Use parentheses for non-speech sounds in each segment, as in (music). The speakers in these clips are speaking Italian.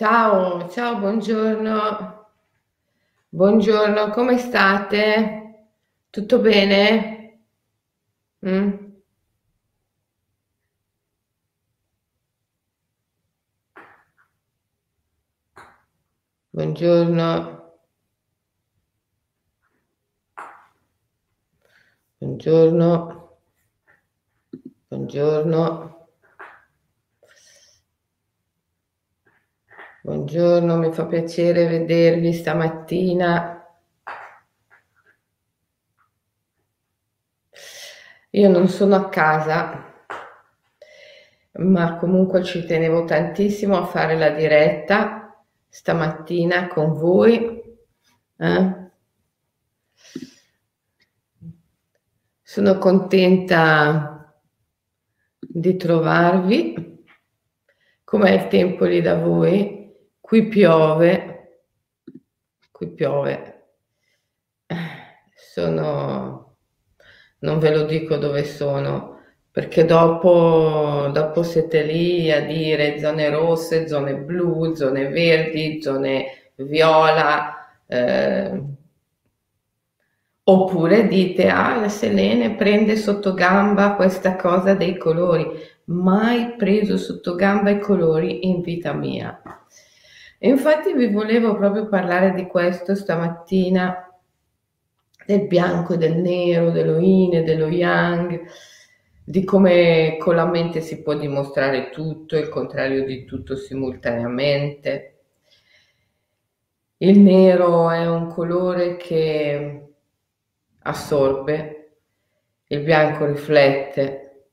Ciao, ciao, buongiorno. Buongiorno, come state? Tutto bene? Mm? Buongiorno. Buongiorno. Buongiorno. Buongiorno, mi fa piacere vedervi stamattina. Io non sono a casa, ma comunque ci tenevo tantissimo a fare la diretta stamattina con voi. Eh? Sono contenta di trovarvi. Com'è il tempo lì da voi? Qui piove, qui piove. Sono, non ve lo dico dove sono, perché dopo, dopo siete lì a dire zone rosse, zone blu, zone verdi, zone viola. Eh, oppure dite, ah, Selene prende sotto gamba questa cosa dei colori. Mai preso sotto gamba i colori in vita mia. E infatti vi volevo proprio parlare di questo stamattina, del bianco e del nero, dello yin e dello yang, di come con la mente si può dimostrare tutto, il contrario di tutto simultaneamente. Il nero è un colore che assorbe, il bianco riflette.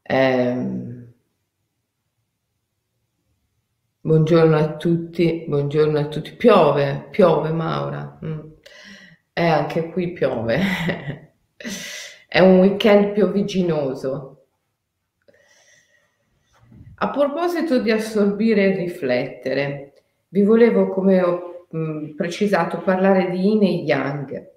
È Buongiorno a tutti, buongiorno a tutti. Piove, piove Maura. Mm. E anche qui piove. (laughs) È un weekend piovigginoso. A proposito di assorbire e riflettere, vi volevo, come ho mm, precisato, parlare di Yin e Yang.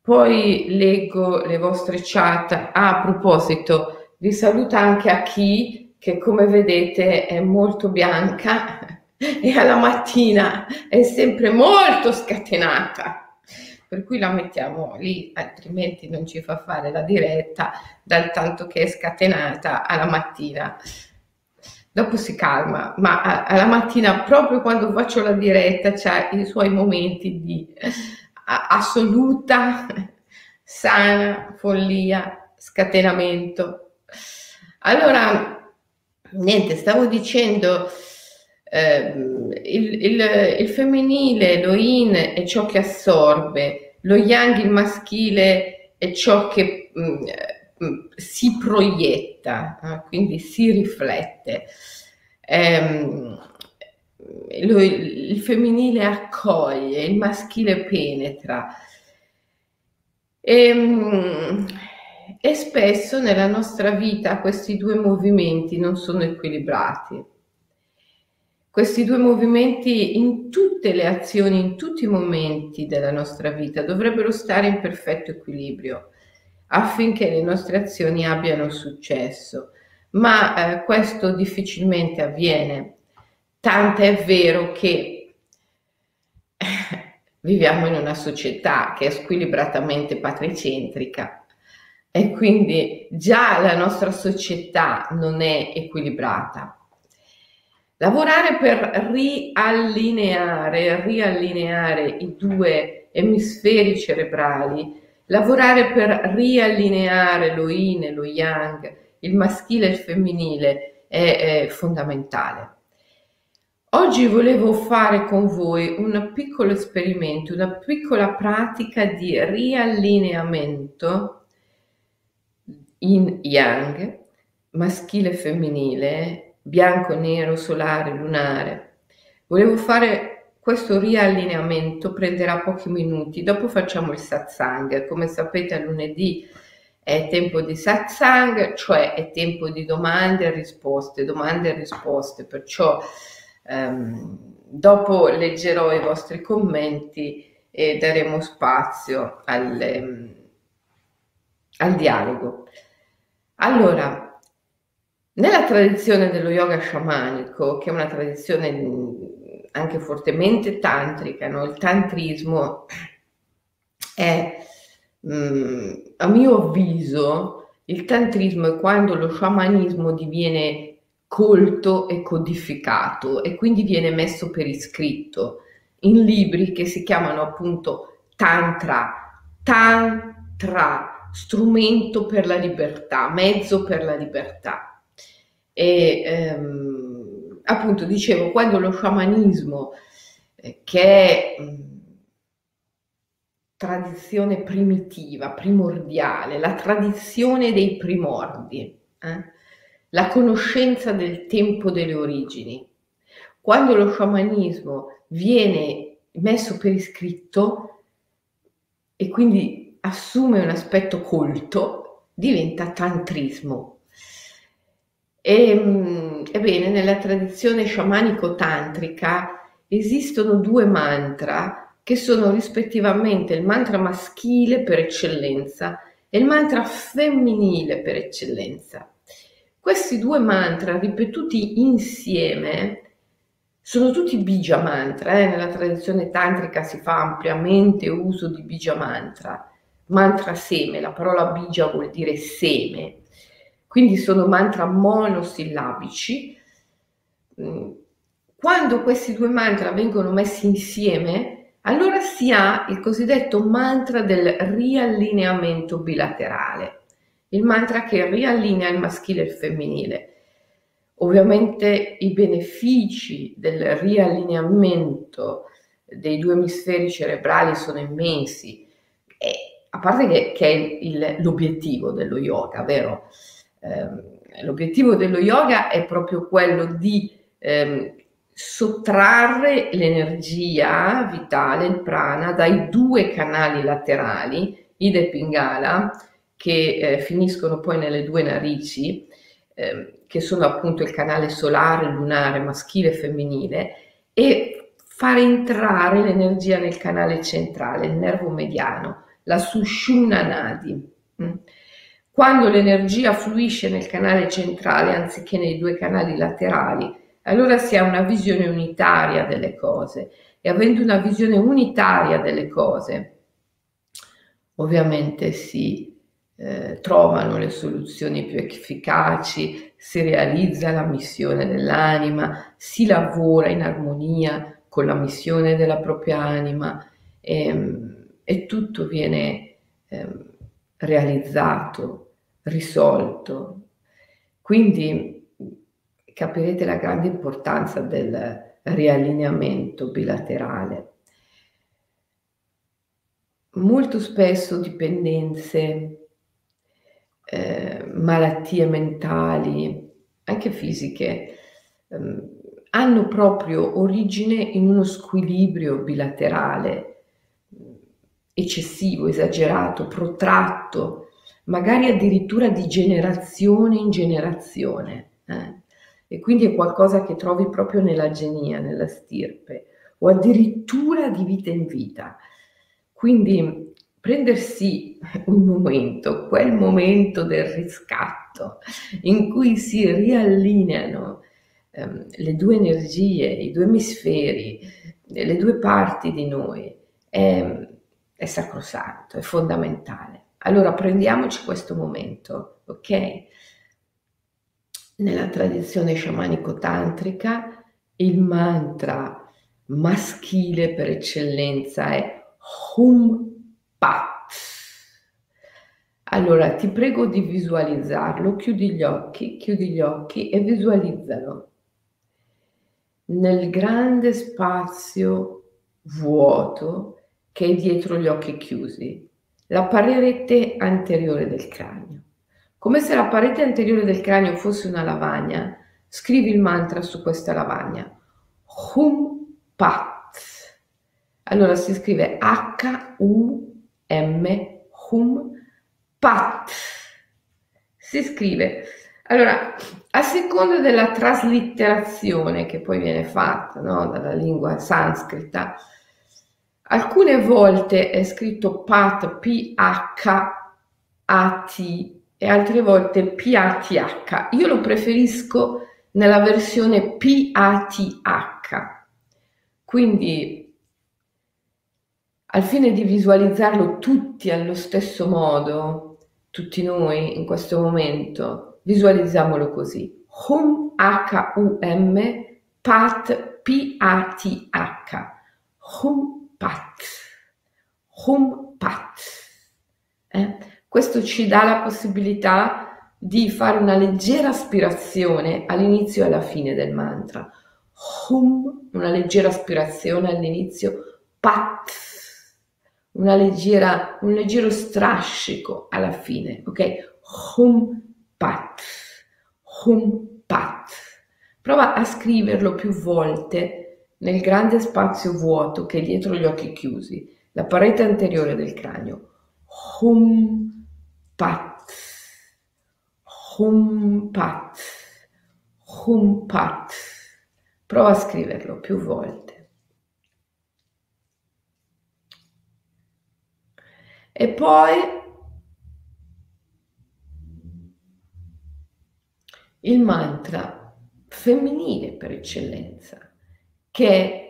Poi leggo le vostre chat. Ah, a proposito, vi saluta anche a chi che come vedete è molto bianca e alla mattina è sempre molto scatenata. Per cui la mettiamo lì, altrimenti non ci fa fare la diretta dal tanto che è scatenata alla mattina. Dopo si calma, ma alla mattina, proprio quando faccio la diretta, c'ha i suoi momenti di assoluta, sana follia, scatenamento. Allora, niente, stavo dicendo, eh, il, il, il, femminile, lo in, è ciò che assorbe, lo yang, il maschile, è ciò che mh, mm, mm, si proietta, eh, quindi si riflette. Eh, lo, il femminile accoglie, il maschile penetra. E, ehm, e spesso nella nostra vita questi due movimenti non sono equilibrati. Questi due movimenti in tutte le azioni, in tutti i momenti della nostra vita dovrebbero stare in perfetto equilibrio affinché le nostre azioni abbiano successo. Ma eh, questo difficilmente avviene, tant'è vero che (laughs) viviamo in una società che è squilibratamente patricentrica e quindi già la nostra società non è equilibrata. Lavorare per riallineare, riallineare i due emisferi cerebrali, lavorare per riallineare lo yin e lo yang, il maschile e il femminile è, è fondamentale. Oggi volevo fare con voi un piccolo esperimento, una piccola pratica di riallineamento yin yang, maschile e femminile, bianco, nero, solare, lunare. Volevo fare questo riallineamento, prenderà pochi minuti, dopo facciamo il satsang. Come sapete lunedì è tempo di satsang, cioè è tempo di domande e risposte, domande e risposte, perciò ehm, dopo leggerò i vostri commenti e daremo spazio al, ehm, al dialogo. Allora, Nella tradizione dello yoga sciamanico, che è una tradizione anche fortemente tantrica, no? il tantrismo è, mm, a mio avviso, il tantrismo è quando lo sciamanismo diviene colto e codificato e quindi viene messo per iscritto in libri che si chiamano appunto tantra, tantra, strumento per la libertà, mezzo per la libertà. E ehm, appunto dicevo, quando lo sciamanismo, eh, che è tradizione primitiva, primordiale, la tradizione dei primordi, eh? la conoscenza del tempo delle origini. Quando lo sciamanismo viene messo per iscritto e quindi assume un aspetto colto, diventa tantrismo. E, ebbene, nella tradizione sciamanico-tantrica esistono due mantra che sono rispettivamente il mantra maschile per eccellenza e il mantra femminile per eccellenza. Questi due mantra ripetuti insieme sono tutti bija mantra, eh? nella tradizione tantrica si fa ampiamente uso di bija mantra, mantra seme, la parola bija vuol dire seme, quindi sono mantra monosillabici. Mm, quando questi due mantra vengono messi insieme, allora si ha il cosiddetto mantra del riallineamento bilaterale il mantra che riallinea il maschile e il femminile. Ovviamente i benefici del riallineamento dei due emisferi cerebrali sono immensi, a parte che, che è il, l'obiettivo dello yoga, vero? Eh, l'obiettivo dello yoga è proprio quello di eh, sottrarre l'energia vitale, il prana, dai due canali laterali, Ida e Pingala, che eh, finiscono poi nelle due narici, eh, che sono appunto il canale solare, lunare, maschile e femminile, e far entrare l'energia nel canale centrale, il nervo mediano, la Sushumna Nadi. Mm. Quando l'energia fluisce nel canale centrale anziché nei due canali laterali, allora si ha una visione unitaria delle cose e avendo una visione unitaria delle cose, ovviamente si eh, trovano le soluzioni più efficaci, si realizza la missione dell'anima, si lavora in armonia con la missione della propria anima e, ehm, e tutto viene eh, realizzato, risolto. Quindi capirete la grande importanza del riallineamento bilaterale. Molto spesso dipendenze eh, malattie mentali, anche fisiche, ehm, hanno proprio origine in uno squilibrio bilaterale eccessivo, esagerato, protratto, magari addirittura di generazione in generazione. Eh? E quindi è qualcosa che trovi proprio nella genia, nella stirpe, o addirittura di vita in vita. Quindi prendersi un momento, quel momento del riscatto in cui si riallineano ehm, le due energie, i due emisferi, le due parti di noi, è, è sacrosanto, è fondamentale. Allora prendiamoci questo momento, ok? Nella tradizione sciamanico-tantrica il mantra maschile per eccellenza è Hum Pat. Allora ti prego di visualizzarlo, chiudi gli occhi, chiudi gli occhi e visualizzalo. Nel grande spazio vuoto che è dietro gli occhi chiusi, la parete anteriore del cranio. Come se la parete anteriore del cranio fosse una lavagna, scrivi il mantra su questa lavagna. Hum Pat. Allora si scrive H-U M, hum, pat. Si scrive. Allora, a seconda della traslitterazione che poi viene fatta no, dalla lingua sanscrita, alcune volte è scritto pat, P-H-A-T, e altre volte PATH. Io lo preferisco nella versione PATH. Quindi al fine di visualizzarlo tutti allo stesso modo, tutti noi in questo momento, visualizziamolo così. Hum H-U-M, Pat P-A-T-H. Hum Pat. Hum Pat. Eh? Questo ci dà la possibilità di fare una leggera aspirazione all'inizio e alla fine del mantra. Hum, una leggera aspirazione all'inizio, pat, leggera, un leggero strascico alla fine, ok? Hum, pat, hum, pat. Prova a scriverlo più volte nel grande spazio vuoto che è dietro gli occhi chiusi, la parete anteriore del cranio. Hum, pat, humpat, humpat. Prova a scriverlo più volte. E poi il mantra femminile per eccellenza, che è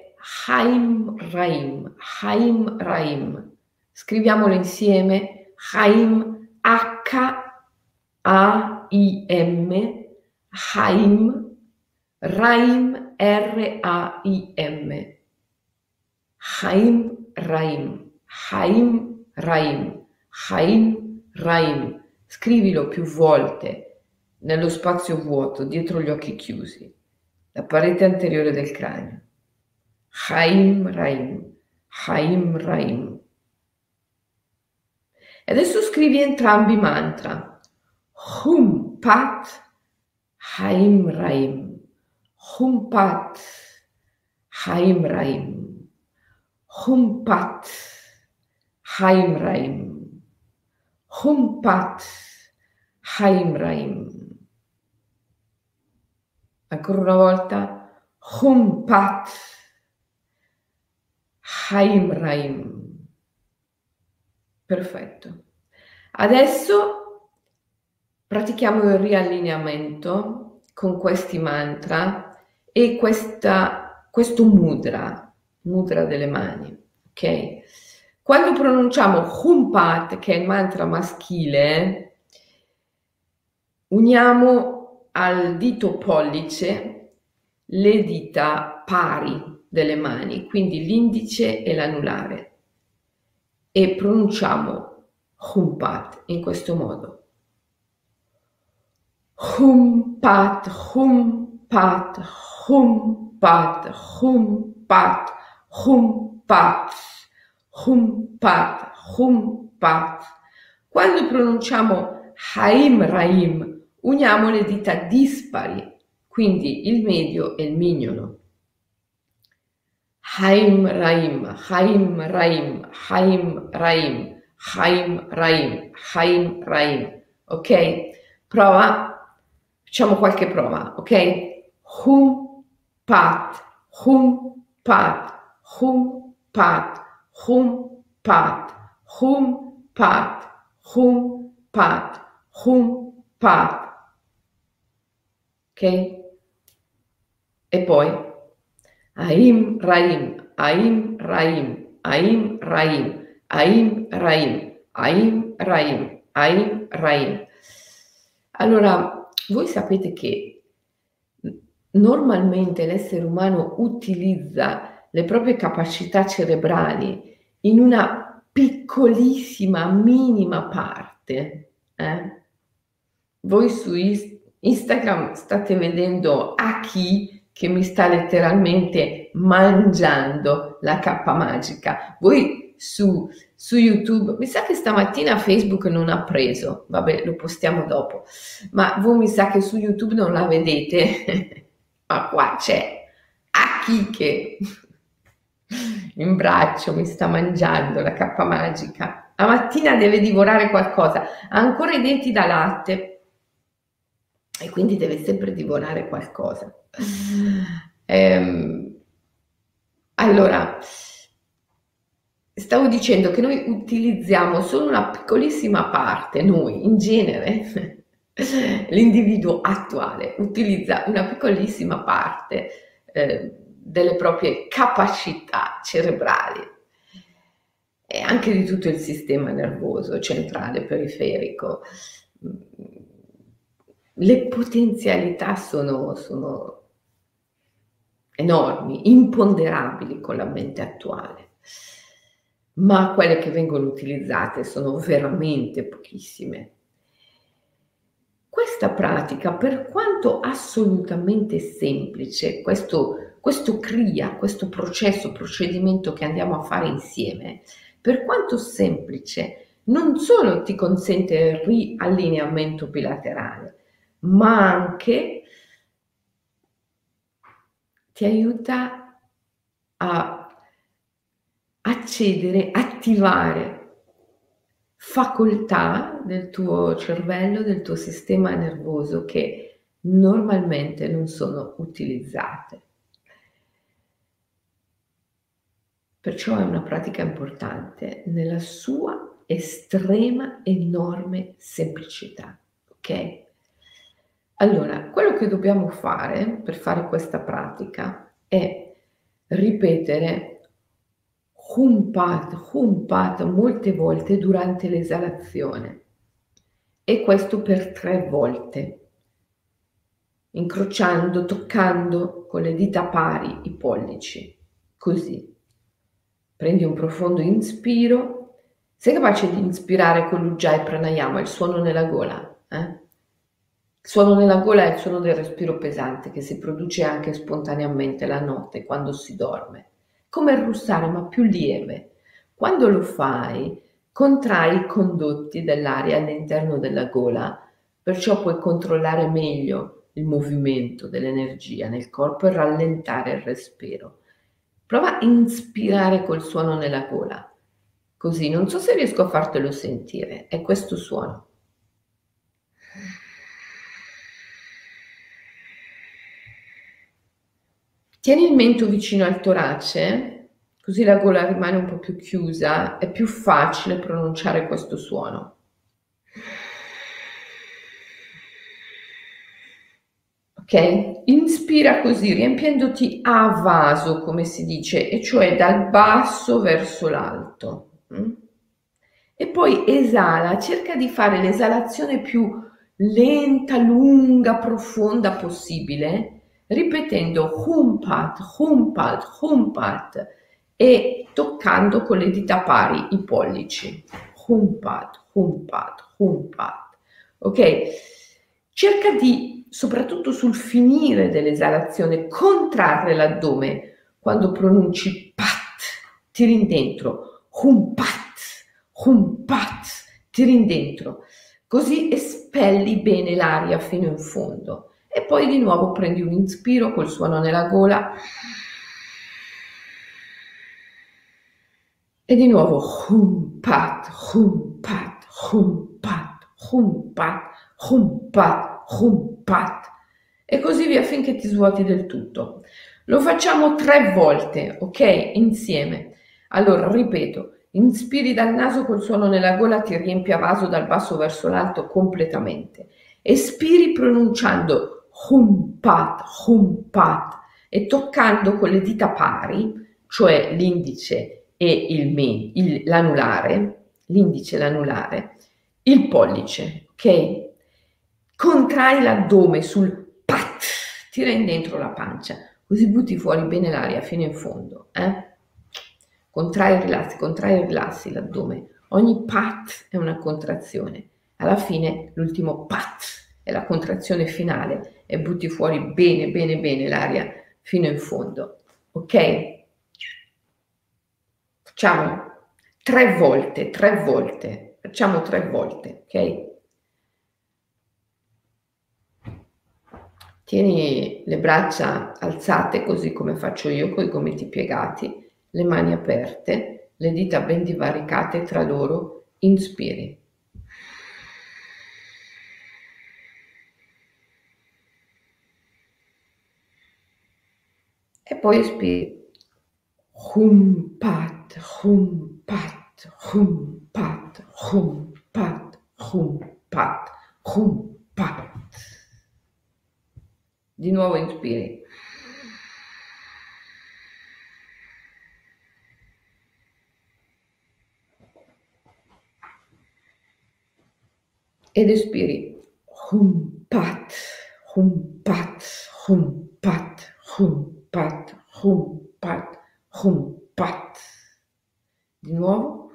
Haim Raim, Haim Raim. Scriviamolo insieme, Haim H-A-I-M, Haim, Raim, R-A-I-M, Haim, Raim, Haim, Raim, Haim, Raim. Scrivilo più volte nello spazio vuoto, dietro gli occhi chiusi, la parete anteriore del cranio. Haim, Raim, Haim, Raim. E adesso scrivi entrambi i mantra. Hum Pat Haim Raim. Hum Pat Haim Raim. Hum Pat Haim Raim. Hum Pat Haim Raim. Ancora una volta. Hum Pat Haim Raim. Perfetto. Adesso pratichiamo il riallineamento con questi mantra e questa, questo mudra, mudra delle mani, ok? Quando pronunciamo Humpat, che è il mantra maschile, uniamo al dito pollice le dita pari delle mani, quindi l'indice e l'anulare e pronunciamo Humpat in questo modo. Humpat, Humpat, Humpat, Humpat, Humpat, Humpat, Humpat. Quando pronunciamo Haim Raim, uniamo le dita dispari, quindi il medio e il mignolo. Haim Raim, Haim Raim, Haim Raim, Haim Raim, Haim Raim. Ok? Prova, facciamo qualche prova, ok? Hum pat, hum pat, hum pat, hum pat, hum pat, hum pat, hum pat. Ok? E poi Aim Raim, Aim Raim, Aim Raim, Aim Raim, Aim Raim, Aim Raim. Allora, voi sapete che normalmente l'essere umano utilizza le proprie capacità cerebrali in una piccolissima, minima parte. Eh? Voi su Instagram state vedendo a chi che mi sta letteralmente mangiando la cappa magica. Voi su, su YouTube, mi sa che stamattina Facebook non ha preso, vabbè lo postiamo dopo, ma voi mi sa che su YouTube non la vedete, (laughs) ma qua c'è. Aki che? (laughs) In braccio mi sta mangiando la cappa magica. La mattina deve divorare qualcosa, ha ancora i denti da latte e quindi deve sempre divorare qualcosa. Ehm, allora, stavo dicendo che noi utilizziamo solo una piccolissima parte, noi in genere, (laughs) l'individuo attuale utilizza una piccolissima parte eh, delle proprie capacità cerebrali e anche di tutto il sistema nervoso centrale periferico. Le potenzialità sono, sono enormi, imponderabili con la mente attuale ma quelle che vengono utilizzate sono veramente pochissime. Questa pratica, per quanto assolutamente semplice, questo, questo CRIA, questo processo, procedimento che andiamo a fare insieme, per quanto semplice, non solo ti consente il riallineamento bilaterale, ma anche ti aiuta a accedere, attivare facoltà del tuo cervello, del tuo sistema nervoso che normalmente non sono utilizzate. Perciò è una pratica importante nella sua estrema, enorme semplicità. Ok? Allora, quello che dobbiamo fare per fare questa pratica è ripetere humpat, humpat molte volte durante l'esalazione e questo per tre volte, incrociando, toccando con le dita pari i pollici, così. Prendi un profondo inspiro, sei capace di inspirare con l'ujjayi pranayama, il suono nella gola? Il suono nella gola è il suono del respiro pesante che si produce anche spontaneamente la notte quando si dorme come russare ma più lieve. Quando lo fai, contrai i condotti dell'aria all'interno della gola, perciò puoi controllare meglio il movimento dell'energia nel corpo e rallentare il respiro. Prova a inspirare col suono nella gola. Così, non so se riesco a fartelo sentire, è questo suono. Tieni il mento vicino al torace, così la gola rimane un po' più chiusa, è più facile pronunciare questo suono. Ok? Inspira così, riempiendoti a vaso, come si dice, e cioè dal basso verso l'alto. Mm? E poi esala, cerca di fare l'esalazione più lenta, lunga, profonda possibile ripetendo humpat, humpat, humpat e toccando con le dita pari i pollici. Humpat, humpat, humpat. Ok? Cerca di, soprattutto sul finire dell'esalazione, contrarre l'addome quando pronunci pat, tiri dentro, humpat, humpat, tiri dentro. Così espelli bene l'aria fino in fondo e poi di nuovo prendi un inspiro col suono nella gola e di nuovo hum pat hum pat hum pat hum pat hum e così via finché ti svuoti del tutto. Lo facciamo tre volte, ok? Insieme. Allora, ripeto, inspiri dal naso col suono nella gola, ti riempi a vaso dal basso verso l'alto completamente. Espiri pronunciando humpat, humpat e toccando con le dita pari, cioè l'indice e il me, il, l'anulare, l'indice e l'anulare, il pollice, ok? Contrai l'addome sul pat, tira in dentro la pancia, così butti fuori bene l'aria fino in fondo, eh? Contrai e rilassi, contrai e rilassi l'addome. Ogni pat è una contrazione. Alla fine l'ultimo pat è la contrazione finale e butti fuori bene, bene, bene l'aria fino in fondo. Ok? Facciamo tre volte, tre volte, facciamo tre volte, ok? Tieni le braccia alzate così come faccio io con i gomiti piegati, le mani aperte, le dita ben divaricate tra loro, inspiri. E poi espiri. Hum pat, hum pat, hum pat, hum pat, hum pat, hum pat. Di nuovo inspiri. Ed espiri. Hum pat, hum pat, hum pat, hum pat, hum pat, hum pat. Di nuovo.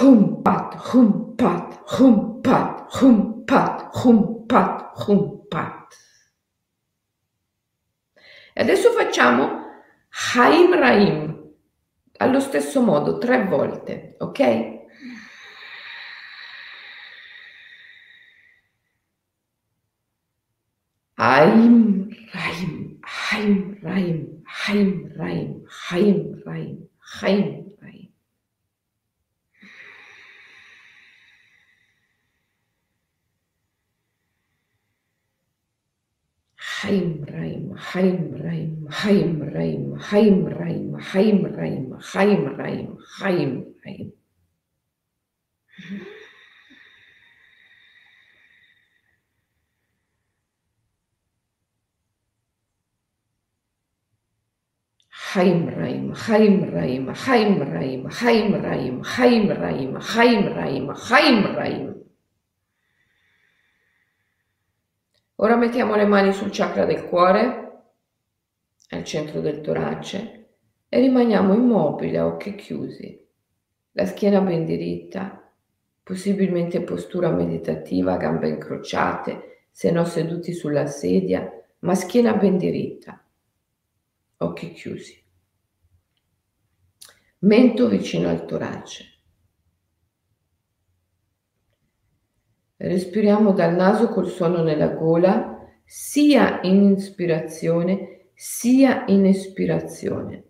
Hum pat, hum pat, hum pat, hum pat, hum pat, hum pat. E adesso facciamo Haim Raim allo stesso modo tre volte, ok? Haim Raim, Haim Raim, Haim Raim, Haim Raim, Haim Haim Raim, Haim Raim, Haim Raim, Haim Raim, Haim Raim, Haim Raim, Haim Raim. Haim Raim, Haim Raim, Haim Raim, Haim Raim, Haim Raim, Haim Raim, Haim Raim. Ora mettiamo le mani sul chakra del cuore, al centro del torace, e rimaniamo immobili a occhi chiusi, la schiena ben diritta, possibilmente postura meditativa, gambe incrociate, se no seduti sulla sedia, ma schiena ben diritta, occhi chiusi. Mento vicino al torace. Respiriamo dal naso col suono nella gola, sia in ispirazione sia in espirazione.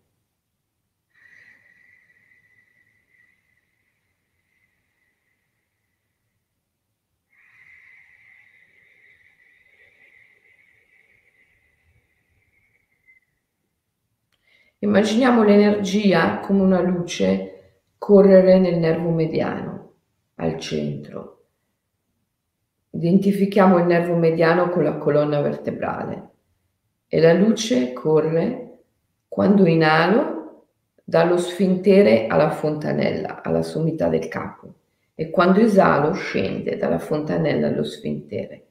Immaginiamo l'energia come una luce correre nel nervo mediano, al centro. Identifichiamo il nervo mediano con la colonna vertebrale e la luce corre quando inalo dallo sfintere alla fontanella, alla sommità del capo e quando esalo scende dalla fontanella allo sfintere.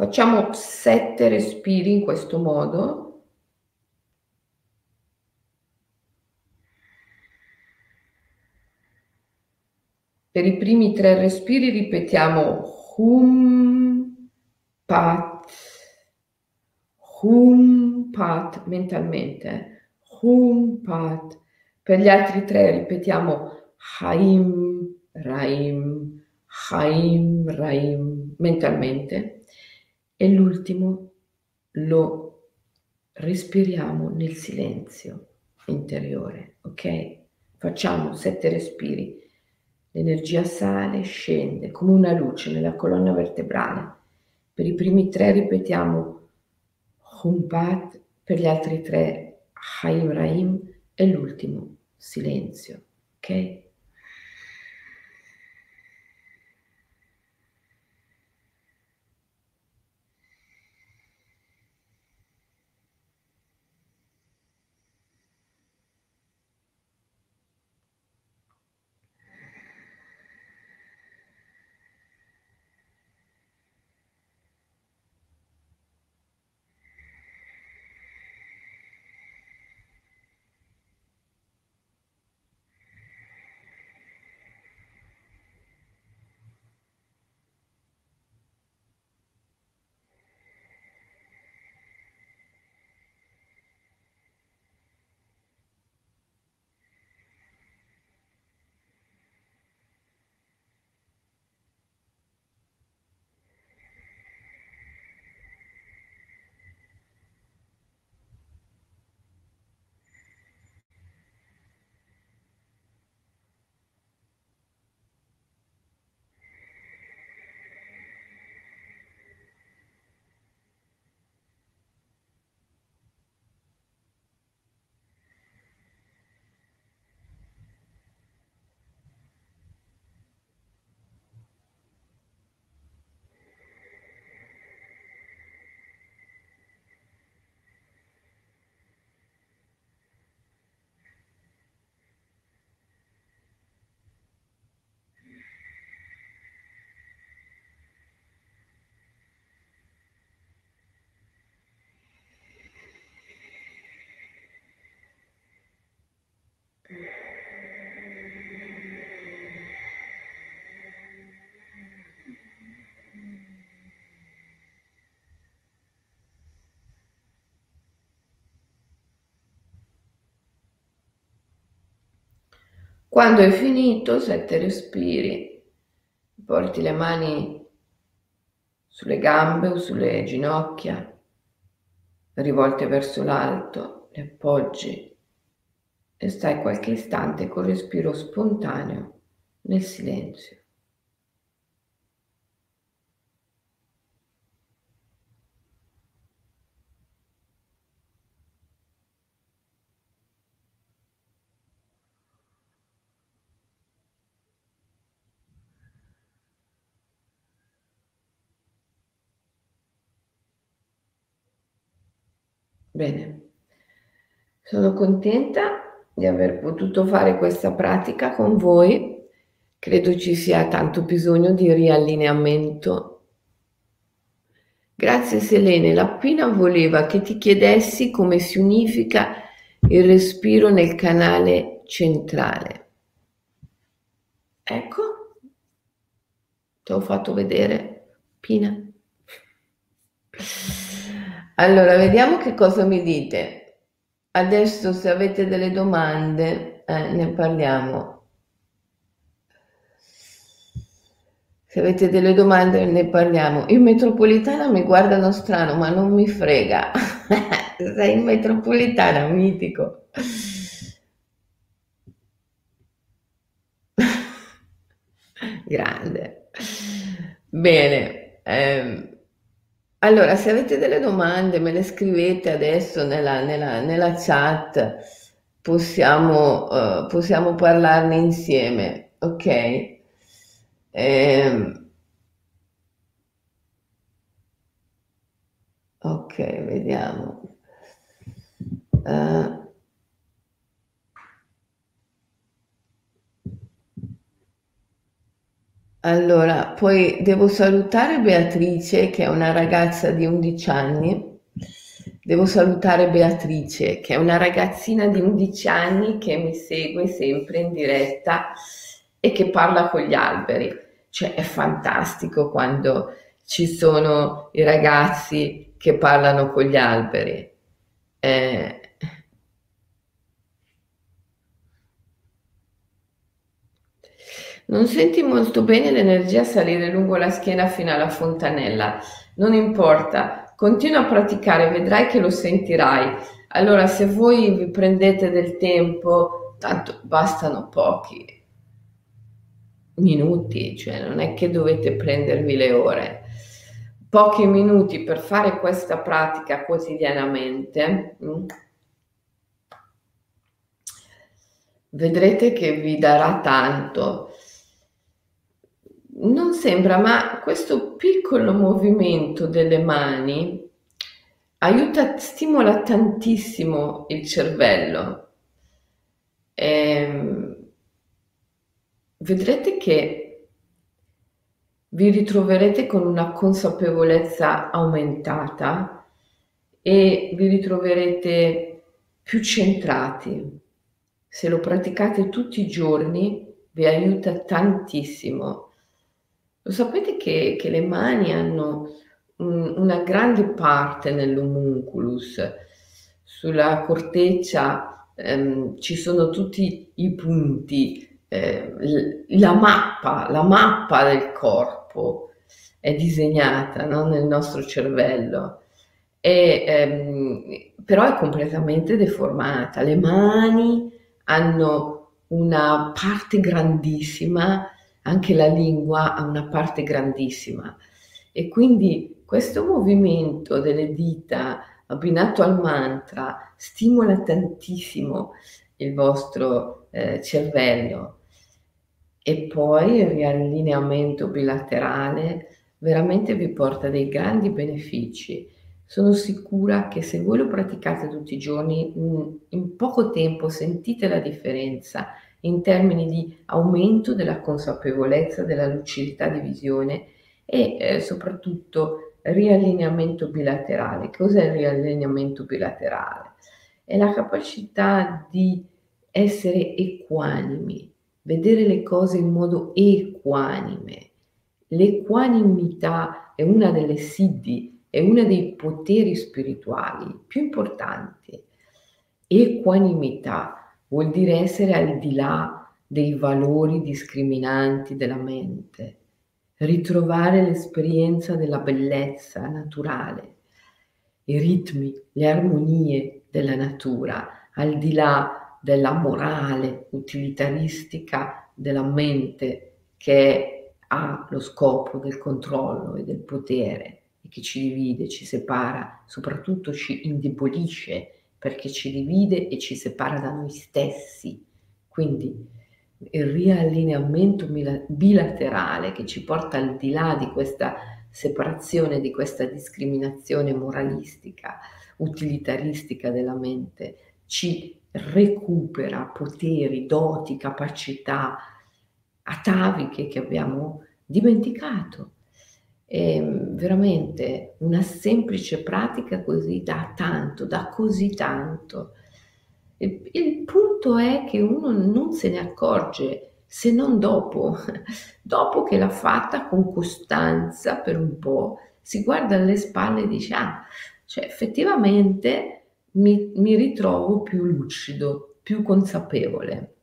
Facciamo sette respiri in questo modo. Per i primi tre respiri ripetiamo hum, pat, hum, pat mentalmente, hum, pat. Per gli altri tre ripetiamo haim, raim, haim, raim mentalmente e l'ultimo lo respiriamo nel silenzio interiore, ok? Facciamo sette respiri. L'energia sale, scende come una luce nella colonna vertebrale. Per i primi tre ripetiamo Humpat, per gli altri tre Haim Raim e l'ultimo silenzio, ok? Quando hai finito, sette respiri, porti le mani sulle gambe o sulle ginocchia, rivolte verso l'alto, le appoggi e stai qualche istante con respiro spontaneo nel silenzio. Bene, sono contenta di aver potuto fare questa pratica con voi. Credo ci sia tanto bisogno di riallineamento. Grazie Selene, la Pina voleva che ti chiedessi come si unifica il respiro nel canale centrale. Ecco, ti ho fatto vedere, Pina. Allora, vediamo che cosa mi dite. Adesso se avete delle domande, eh, ne parliamo. Se avete delle domande ne parliamo. In metropolitana mi guardano strano, ma non mi frega. (laughs) Sei in metropolitana, mitico. (laughs) Grande. Bene. Ehm, allora, se avete delle domande, me le scrivete adesso nella, nella, nella chat, possiamo, uh, possiamo, parlarne insieme, ok? Eh, ok, vediamo. Uh, Allora, poi devo salutare Beatrice, che è una ragazza di 11 anni. Devo salutare Beatrice, che è una ragazzina di 11 anni che mi segue sempre in diretta e che parla con gli alberi. Cioè, è fantastico quando ci sono i ragazzi che parlano con gli alberi. Eh, Non senti molto bene l'energia salire lungo la schiena fino alla fontanella. Non importa, continua a praticare, vedrai che lo sentirai. Allora, se voi vi prendete del tempo, tanto bastano pochi minuti, cioè non è che dovete prendervi le ore. Pochi minuti per fare questa pratica quotidianamente. Mm, vedrete che vi darà tanto non sembra, ma questo piccolo movimento delle mani aiuta, stimola tantissimo il cervello. E ehm, vedrete che vi ritroverete con una consapevolezza aumentata e vi ritroverete più centrati. Se lo praticate tutti i giorni vi aiuta tantissimo lo sapete che, che le mani hanno un, una grande parte nell'homunculus, sulla corteccia ehm, ci sono tutti i punti, eh, la mappa, la mappa del corpo è disegnata no? nel nostro cervello, e, ehm, però è completamente deformata. Le mani hanno una parte grandissima anche la lingua ha una parte grandissima e quindi questo movimento delle dita abbinato al mantra stimola tantissimo il vostro eh, cervello e poi il riallineamento bilaterale veramente vi porta dei grandi benefici. Sono sicura che se voi lo praticate tutti i giorni, in poco tempo sentite la differenza in termini di aumento della consapevolezza, della lucidità di visione e eh, soprattutto riallineamento bilaterale. Cos'è il riallineamento bilaterale? È la capacità di essere equanimi, vedere le cose in modo equanime. L'equanimità è una delle siddhi, è uno dei poteri spirituali più importanti. Equanimità vuol dire essere al di là dei valori discriminanti della mente, ritrovare l'esperienza della bellezza naturale, i ritmi, le armonie della natura, al di là della morale utilitaristica della mente che ha lo scopo del controllo e del potere e che ci divide, ci separa, soprattutto ci indebolisce perché ci divide e ci separa da noi stessi. Quindi il riallineamento bilaterale che ci porta al di là di questa separazione, di questa discriminazione moralistica, utilitaristica della mente, ci recupera poteri, doti, capacità ataviche che abbiamo dimenticato. È veramente una semplice pratica così da tanto, da così tanto. Il punto è che uno non se ne accorge se non dopo, (laughs) dopo che l'ha fatta con costanza per un po', si guarda alle spalle e dice, ah, cioè effettivamente mi, mi ritrovo più lucido, più consapevole,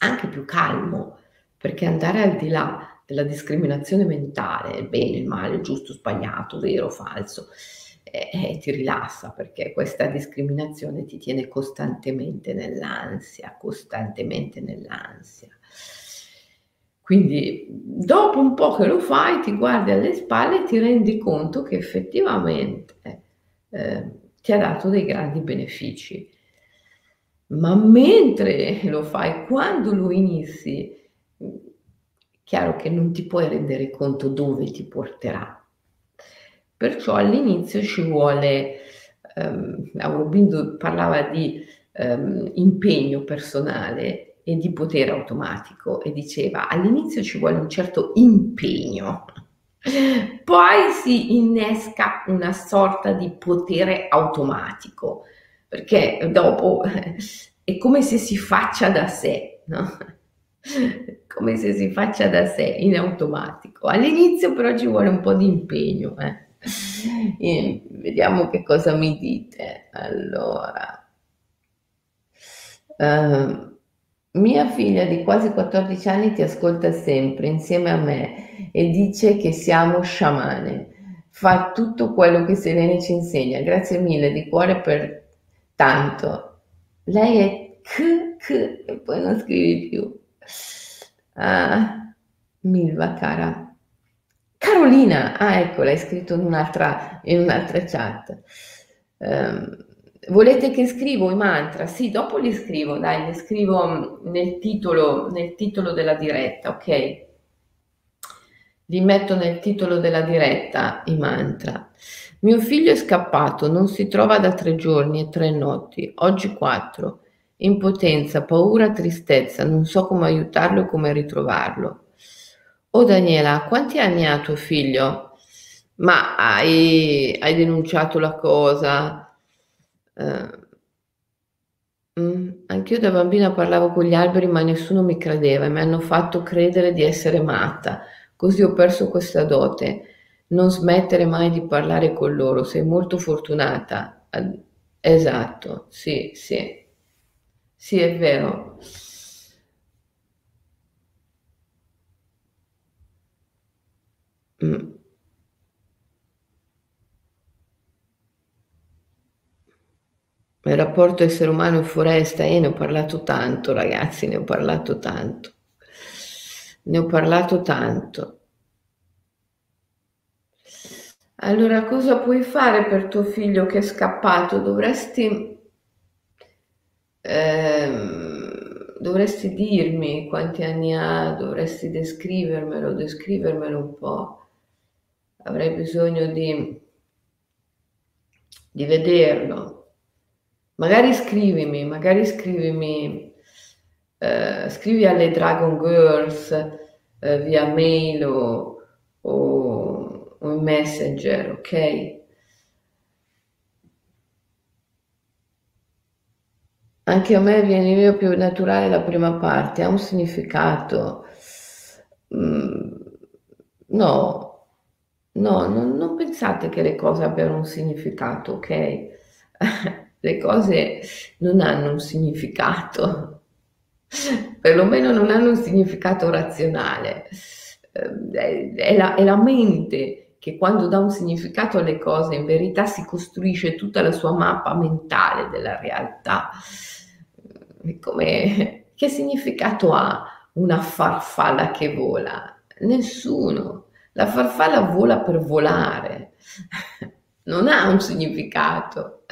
anche più calmo, perché andare al di là della discriminazione mentale, il bene, il male, il giusto, sbagliato, vero, falso, eh, ti rilassa perché questa discriminazione ti tiene costantemente nell'ansia, costantemente nell'ansia. Quindi dopo un po' che lo fai, ti guardi alle spalle e ti rendi conto che effettivamente eh, ti ha dato dei grandi benefici. Ma mentre lo fai, quando lo inizi, chiaro che non ti puoi rendere conto dove ti porterà Perciò all'inizio ci vuole, ehm, Aurobindo parlava di ehm, impegno personale e di potere automatico e diceva all'inizio ci vuole un certo impegno, (laughs) poi si innesca una sorta di potere automatico, perché dopo (laughs) è come se si faccia da sé, no? (laughs) come se si faccia da sé in automatico. All'inizio però ci vuole un po' di impegno. Eh? E vediamo che cosa mi dite. Allora, uh, mia figlia di quasi 14 anni ti ascolta sempre insieme a me e dice che siamo sciamane. Fa tutto quello che Selene ci insegna. Grazie mille di cuore per tanto. Lei è k, k e poi non scrivi più. Ah, Milva cara, Carolina, ah ecco, l'hai scritto in un'altra, in un'altra chat. Um, volete che scrivo i mantra? Sì, dopo li scrivo, dai, li scrivo nel titolo, nel titolo della diretta, ok? Li metto nel titolo della diretta i mantra. Mio figlio è scappato, non si trova da tre giorni e tre notti, oggi quattro. Impotenza, paura, tristezza, non so come aiutarlo e come ritrovarlo. Oh Daniela, quanti anni ha tuo figlio? Ma hai, hai denunciato la cosa? Uh, mm, anch'io da bambina parlavo con gli alberi ma nessuno mi credeva e mi hanno fatto credere di essere matta. Così ho perso questa dote. Non smettere mai di parlare con loro, sei molto fortunata. Esatto, sì, sì. Sì, è vero. Mm. Il rapporto essere umano e io ne ho parlato tanto, ragazzi, ne ho parlato tanto. Ne ho parlato tanto. Allora, cosa puoi fare per tuo figlio che è scappato? Dovresti, ehm, dovresti dirmi quanti anni ha, dovresti descrivermelo, descrivermelo un po' avrei bisogno di, di vederlo. Magari scrivimi, magari scrivimi, eh, scrivi alle Dragon Girls eh, via mail o, o, o in messenger, ok? Anche a me viene più naturale la prima parte, ha un significato. Mm, no, No, non, non pensate che le cose abbiano un significato, ok? (laughs) le cose non hanno un significato. (laughs) perlomeno non hanno un significato razionale. Eh, è la, è la mente che quando dà un significato alle cose in verità si costruisce tutta la sua mappa mentale della realtà. Come, che significato ha una farfalla che vola? Nessuno. La farfalla vola per volare, (laughs) non ha un significato.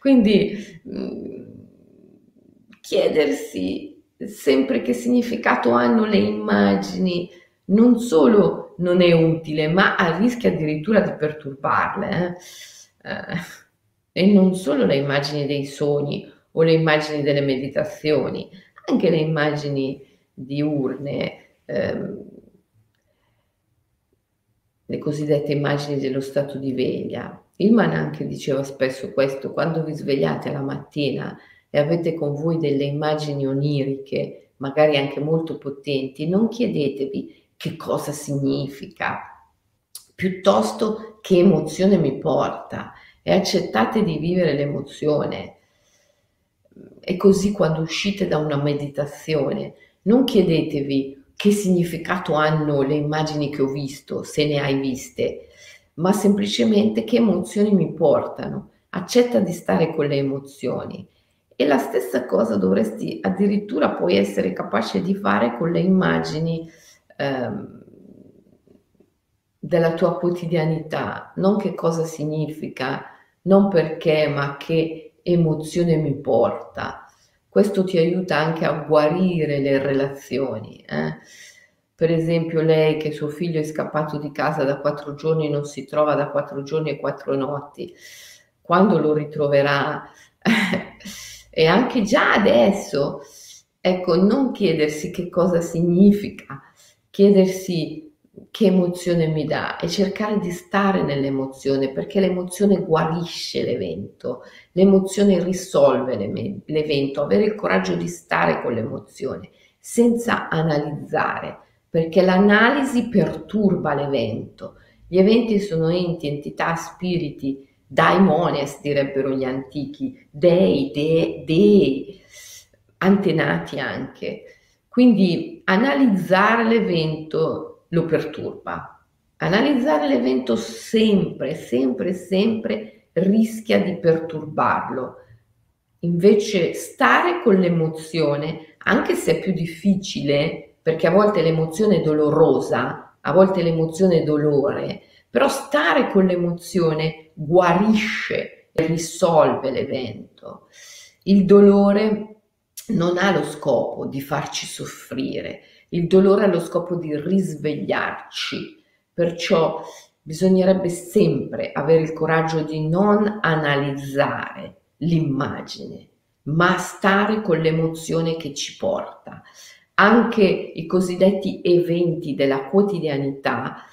Quindi mm, chiedersi sempre che significato hanno le immagini non solo non è utile, ma rischia addirittura di perturbarle. Eh? Eh, e non solo le immagini dei sogni o le immagini delle meditazioni, anche le immagini diurne, ehm, le cosiddette immagini dello stato di veglia. Ilman anche diceva spesso questo, quando vi svegliate la mattina e avete con voi delle immagini oniriche, magari anche molto potenti, non chiedetevi che cosa significa, piuttosto che emozione mi porta e accettate di vivere l'emozione. E così quando uscite da una meditazione, non chiedetevi che significato hanno le immagini che ho visto, se ne hai viste, ma semplicemente che emozioni mi portano. Accetta di stare con le emozioni. E la stessa cosa dovresti addirittura poi essere capace di fare con le immagini ehm, della tua quotidianità, non che cosa significa, non perché, ma che emozione mi porta. Questo ti aiuta anche a guarire le relazioni. Eh? Per esempio, lei che suo figlio è scappato di casa da quattro giorni, non si trova da quattro giorni e quattro notti. Quando lo ritroverà? (laughs) e anche già adesso, ecco, non chiedersi che cosa significa, chiedersi che emozione mi dà e cercare di stare nell'emozione perché l'emozione guarisce l'evento, l'emozione risolve l'evento, avere il coraggio di stare con l'emozione senza analizzare perché l'analisi perturba l'evento. Gli eventi sono enti, entità, spiriti, daimones direbbero gli antichi, dei, dei, dei antenati anche quindi analizzare l'evento lo perturba. Analizzare l'evento sempre, sempre, sempre rischia di perturbarlo. Invece stare con l'emozione, anche se è più difficile, perché a volte l'emozione è dolorosa, a volte l'emozione è dolore, però stare con l'emozione guarisce, risolve l'evento. Il dolore non ha lo scopo di farci soffrire, il dolore ha lo scopo di risvegliarci, perciò bisognerebbe sempre avere il coraggio di non analizzare l'immagine, ma stare con l'emozione che ci porta. Anche i cosiddetti eventi della quotidianità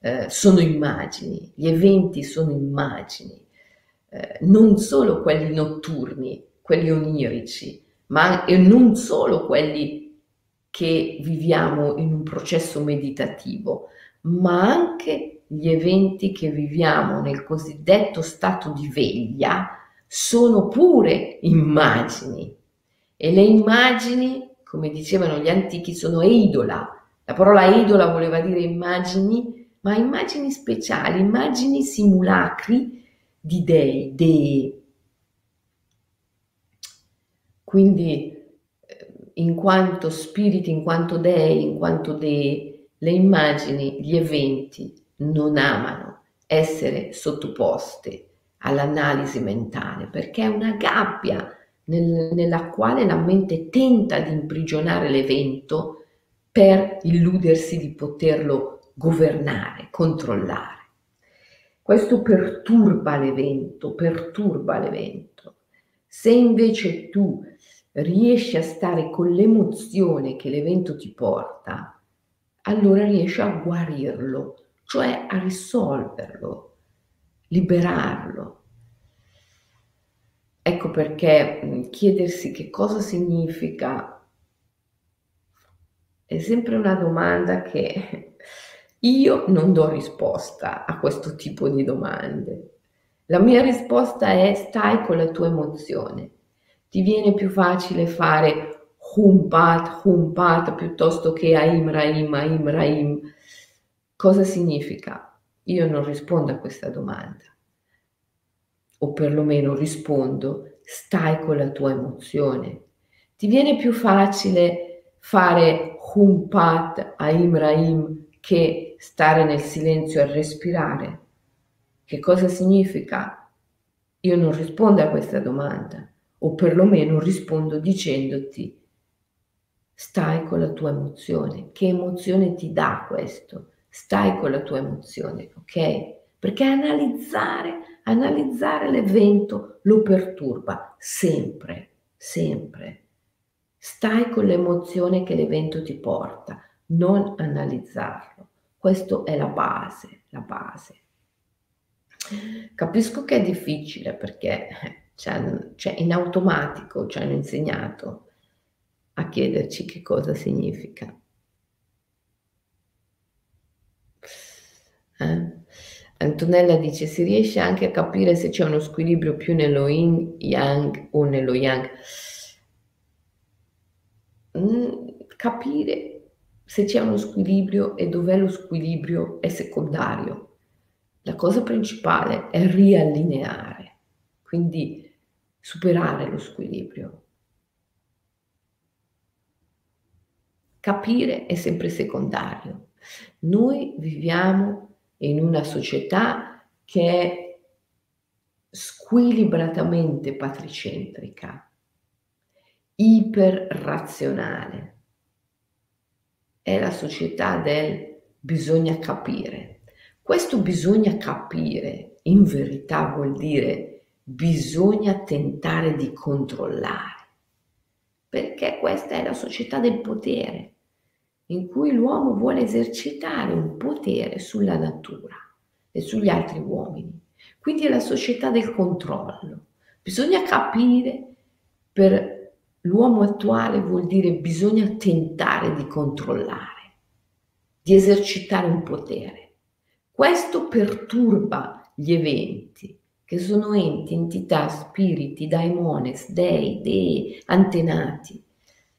eh, sono immagini, gli eventi sono immagini, eh, non solo quelli notturni, quelli onirici, ma e non solo quelli che viviamo in un processo meditativo, ma anche gli eventi che viviamo nel cosiddetto stato di veglia sono pure immagini. E le immagini, come dicevano gli antichi, sono eidola. La parola eidola voleva dire immagini, ma immagini speciali, immagini simulacri di dei, dei, quindi in quanto spiriti, in quanto dei, in quanto dei, le immagini, gli eventi non amano essere sottoposte all'analisi mentale perché è una gabbia nel, nella quale la mente tenta di imprigionare l'evento per illudersi di poterlo governare, controllare. Questo perturba l'evento, perturba l'evento. Se invece tu riesci a stare con l'emozione che l'evento ti porta, allora riesci a guarirlo, cioè a risolverlo, liberarlo. Ecco perché chiedersi che cosa significa è sempre una domanda che io non do risposta a questo tipo di domande. La mia risposta è stai con la tua emozione ti viene più facile fare Humpat, Humpat piuttosto che Aim Raim, Aim Raim. Cosa significa? Io non rispondo a questa domanda, o perlomeno rispondo, stai con la tua emozione. Ti viene più facile fare Humpat, Aim Raim che stare nel silenzio e respirare? Che cosa significa? Io non rispondo a questa domanda, o perlomeno rispondo dicendoti stai con la tua emozione. Che emozione ti dà questo? Stai con la tua emozione, ok? Perché analizzare, analizzare l'evento lo perturba sempre, sempre. Stai con l'emozione che l'evento ti porta, non analizzarlo. Questa è la base, la base. Capisco che è difficile perché cioè, cioè in automatico ci hanno insegnato a chiederci che cosa significa. Eh? Antonella dice: Si riesce anche a capire se c'è uno squilibrio più nello yin yang o nello yang. Mm, capire se c'è uno squilibrio e dov'è lo squilibrio è secondario. La cosa principale è riallineare, quindi superare lo squilibrio. Capire è sempre secondario. Noi viviamo in una società che è squilibratamente patricentrica, iperrazionale. È la società del bisogna capire. Questo bisogna capire in verità vuol dire bisogna tentare di controllare perché questa è la società del potere, in cui l'uomo vuole esercitare un potere sulla natura e sugli altri uomini. Quindi è la società del controllo. Bisogna capire, per l'uomo attuale vuol dire bisogna tentare di controllare, di esercitare un potere. Questo perturba gli eventi, che sono enti, entità, spiriti, daimones, dei, dei, antenati.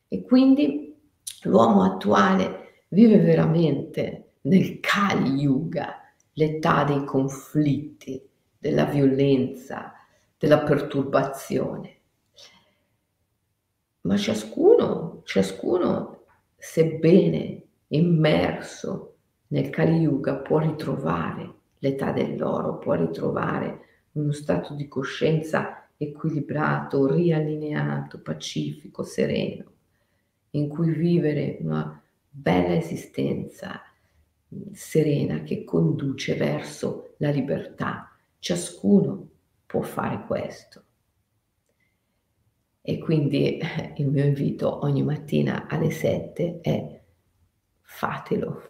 E quindi l'uomo attuale vive veramente nel Kali Yuga, l'età dei conflitti, della violenza, della perturbazione. Ma ciascuno, ciascuno, sebbene immerso nel Kali Yuga, può ritrovare l'età dell'oro, può ritrovare uno stato di coscienza equilibrato, riallineato, pacifico, sereno, in cui vivere una bella esistenza serena che conduce verso la libertà. Ciascuno può fare questo. E quindi eh, il mio invito ogni mattina alle 7 è fatelo.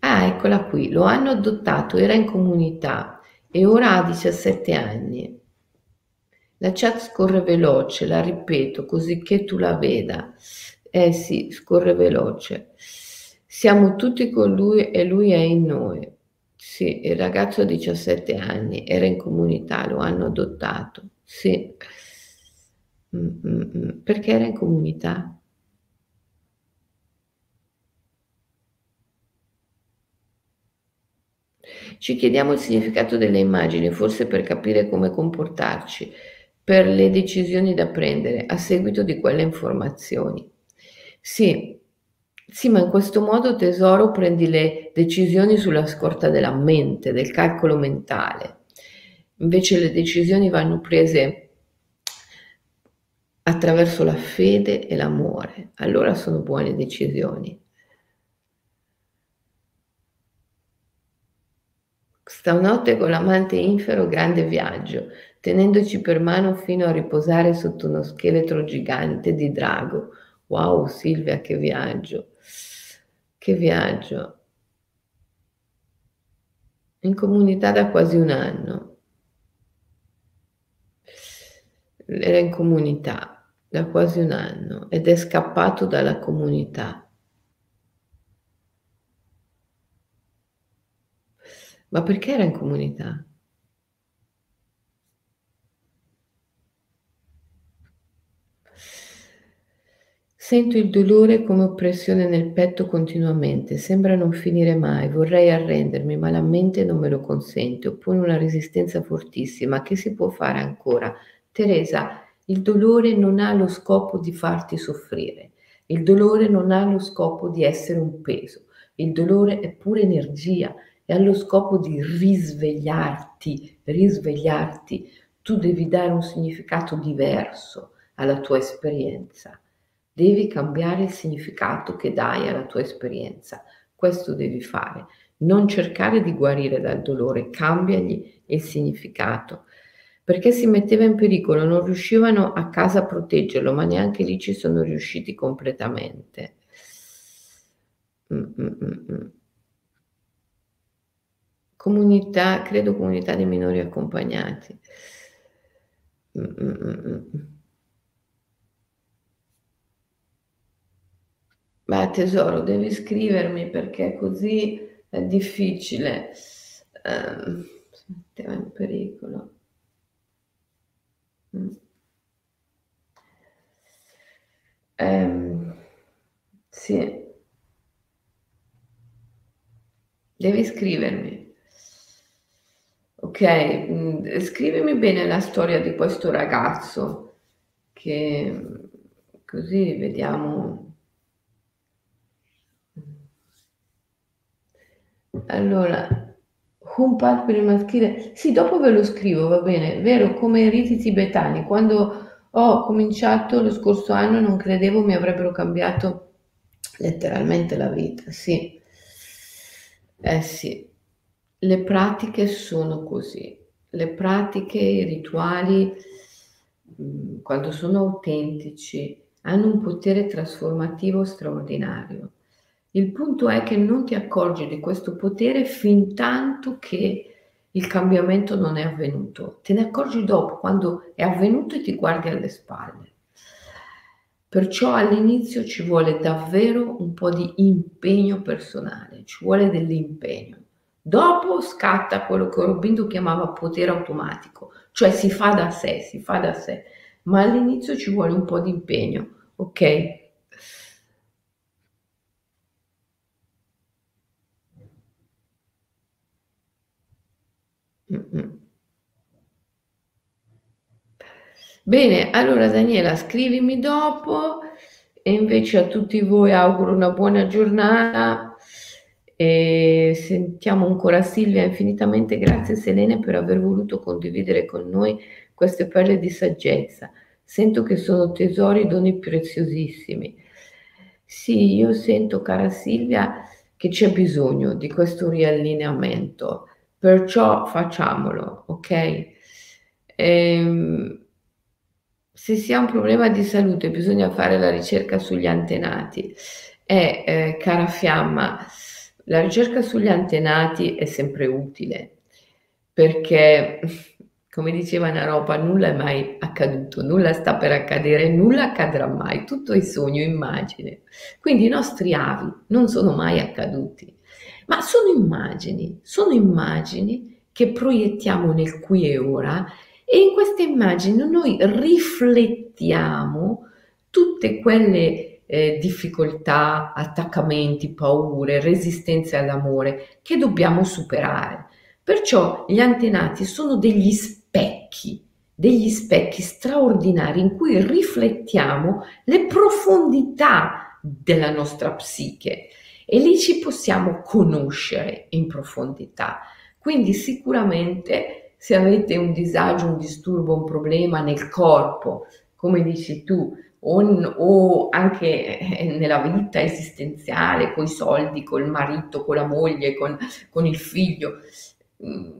Ah, eccola qui, lo hanno adottato, era in comunità, e ora ha 17 anni. La chat scorre veloce, la ripeto, così che tu la veda. Eh sì, scorre veloce. Siamo tutti con lui e lui è in noi. Sì, il ragazzo ha 17 anni, era in comunità, lo hanno adottato. Sì. Mm-mm. Perché era in comunità? Ci chiediamo il significato delle immagini, forse per capire come comportarci, per le decisioni da prendere a seguito di quelle informazioni. Sì, sì, ma in questo modo tesoro prendi le decisioni sulla scorta della mente, del calcolo mentale. Invece le decisioni vanno prese attraverso la fede e l'amore. Allora sono buone decisioni. Stanotte con l'amante infero grande viaggio, tenendoci per mano fino a riposare sotto uno scheletro gigante di drago. Wow Silvia, che viaggio! Che viaggio! In comunità da quasi un anno. Era in comunità da quasi un anno ed è scappato dalla comunità Ma perché era in comunità? Sento il dolore come oppressione nel petto continuamente, sembra non finire mai, vorrei arrendermi, ma la mente non me lo consente, oppone una resistenza fortissima. Che si può fare ancora? Teresa, il dolore non ha lo scopo di farti soffrire, il dolore non ha lo scopo di essere un peso, il dolore è pure energia e ha lo scopo di risvegliarti, risvegliarti. Tu devi dare un significato diverso alla tua esperienza devi cambiare il significato che dai alla tua esperienza. Questo devi fare. Non cercare di guarire dal dolore, cambiagli il significato. Perché si metteva in pericolo, non riuscivano a casa a proteggerlo, ma neanche lì ci sono riusciti completamente. Mm-mm-mm. Comunità, credo comunità di minori accompagnati. Mm-mm-mm. Ma tesoro, devi scrivermi perché così è difficile. Eh, metteva in pericolo. Mm. Eh, sì. Devi scrivermi. Ok, mm, scrivimi bene la storia di questo ragazzo che così vediamo Allora, un pad per il maschile. Sì, dopo ve lo scrivo, va bene. Vero, come i riti tibetani. Quando ho cominciato lo scorso anno non credevo mi avrebbero cambiato letteralmente la vita. Sì, eh sì. Le pratiche sono così. Le pratiche, i rituali, mm, quando sono autentici, hanno un potere trasformativo straordinario. Il punto è che non ti accorgi di questo potere fin tanto che il cambiamento non è avvenuto. Te ne accorgi dopo, quando è avvenuto e ti guardi alle spalle. Perciò all'inizio ci vuole davvero un po' di impegno personale, ci vuole dell'impegno. Dopo scatta quello che Robindo chiamava potere automatico, cioè si fa da sé, si fa da sé, ma all'inizio ci vuole un po' di impegno, ok? Bene, allora Daniela, scrivimi dopo. E invece a tutti voi auguro una buona giornata e sentiamo ancora Silvia infinitamente grazie Selene per aver voluto condividere con noi queste perle di saggezza. Sento che sono tesori, doni preziosissimi. Sì, io sento, cara Silvia, che c'è bisogno di questo riallineamento Perciò facciamolo, ok? Ehm, se si ha un problema di salute bisogna fare la ricerca sugli antenati. E, eh, cara fiamma, la ricerca sugli antenati è sempre utile perché, (laughs) come diceva Naropa, nulla è mai accaduto, nulla sta per accadere, nulla accadrà mai, tutto è sogno, immagine. Quindi i nostri avi non sono mai accaduti ma sono immagini, sono immagini che proiettiamo nel qui e ora e in queste immagini noi riflettiamo tutte quelle eh, difficoltà, attaccamenti, paure, resistenze all'amore che dobbiamo superare. Perciò gli antenati sono degli specchi, degli specchi straordinari in cui riflettiamo le profondità della nostra psiche e lì ci possiamo conoscere in profondità. Quindi sicuramente se avete un disagio, un disturbo, un problema nel corpo, come dici tu, o, o anche eh, nella vita esistenziale, con i soldi, col marito, con la moglie, con, con il figlio, mm,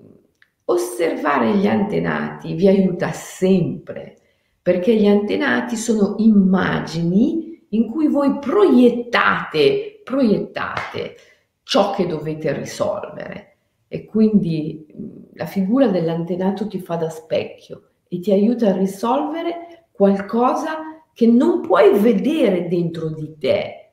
osservare gli antenati vi aiuta sempre, perché gli antenati sono immagini in cui voi proiettate proiettate ciò che dovete risolvere. E quindi la figura dell'antenato ti fa da specchio e ti aiuta a risolvere qualcosa che non puoi vedere dentro di te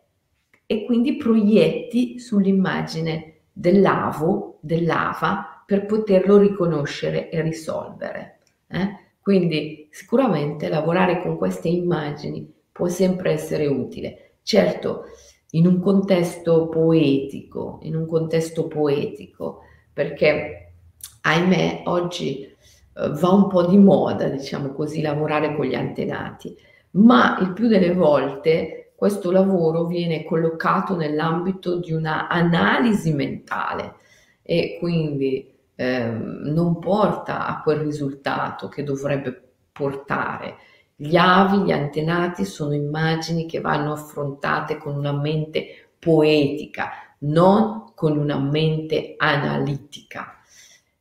e quindi proietti sull'immagine dell'avo, dell'ava, per poterlo riconoscere e risolvere. Eh? Quindi sicuramente lavorare con queste immagini può sempre essere utile. Certo, in un contesto poetico, in un contesto poetico, perché ahimè oggi eh, va un po' di moda, diciamo così, lavorare con gli antenati, ma il più delle volte questo lavoro viene collocato nell'ambito di una analisi mentale e quindi ehm, non porta a quel risultato che dovrebbe portare. Gli avi, gli antenati sono immagini che vanno affrontate con una mente poetica, non con una mente analitica.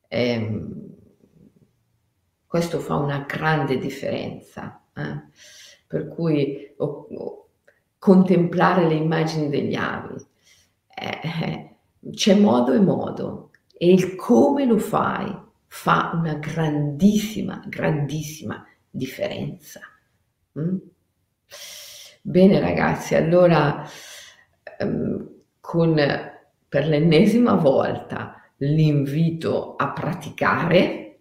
Eh, questo fa una grande differenza. Eh? Per cui oh, oh, contemplare le immagini degli avi. Eh, c'è modo e modo e il come lo fai fa una grandissima, grandissima differenza. Mm? Bene ragazzi, allora ehm, con per l'ennesima volta l'invito a praticare,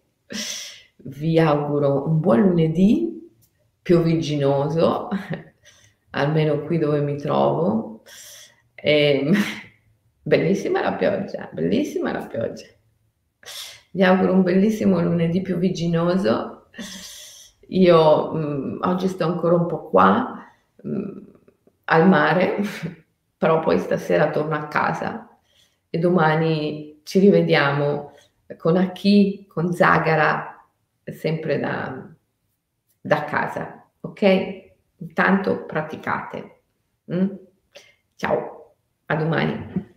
vi auguro un buon lunedì piovigginoso, (laughs) almeno qui dove mi trovo. E, ehm, (laughs) bellissima la pioggia, bellissima la pioggia. Vi auguro un bellissimo lunedì piovigginoso io mh, mm, oggi sto ancora un po' qua mh, mm, al mare, (laughs) però poi stasera torno a casa e domani ci rivediamo con Aki, con Zagara, sempre da, da casa, ok? Intanto praticate. Mm? Ciao, a domani.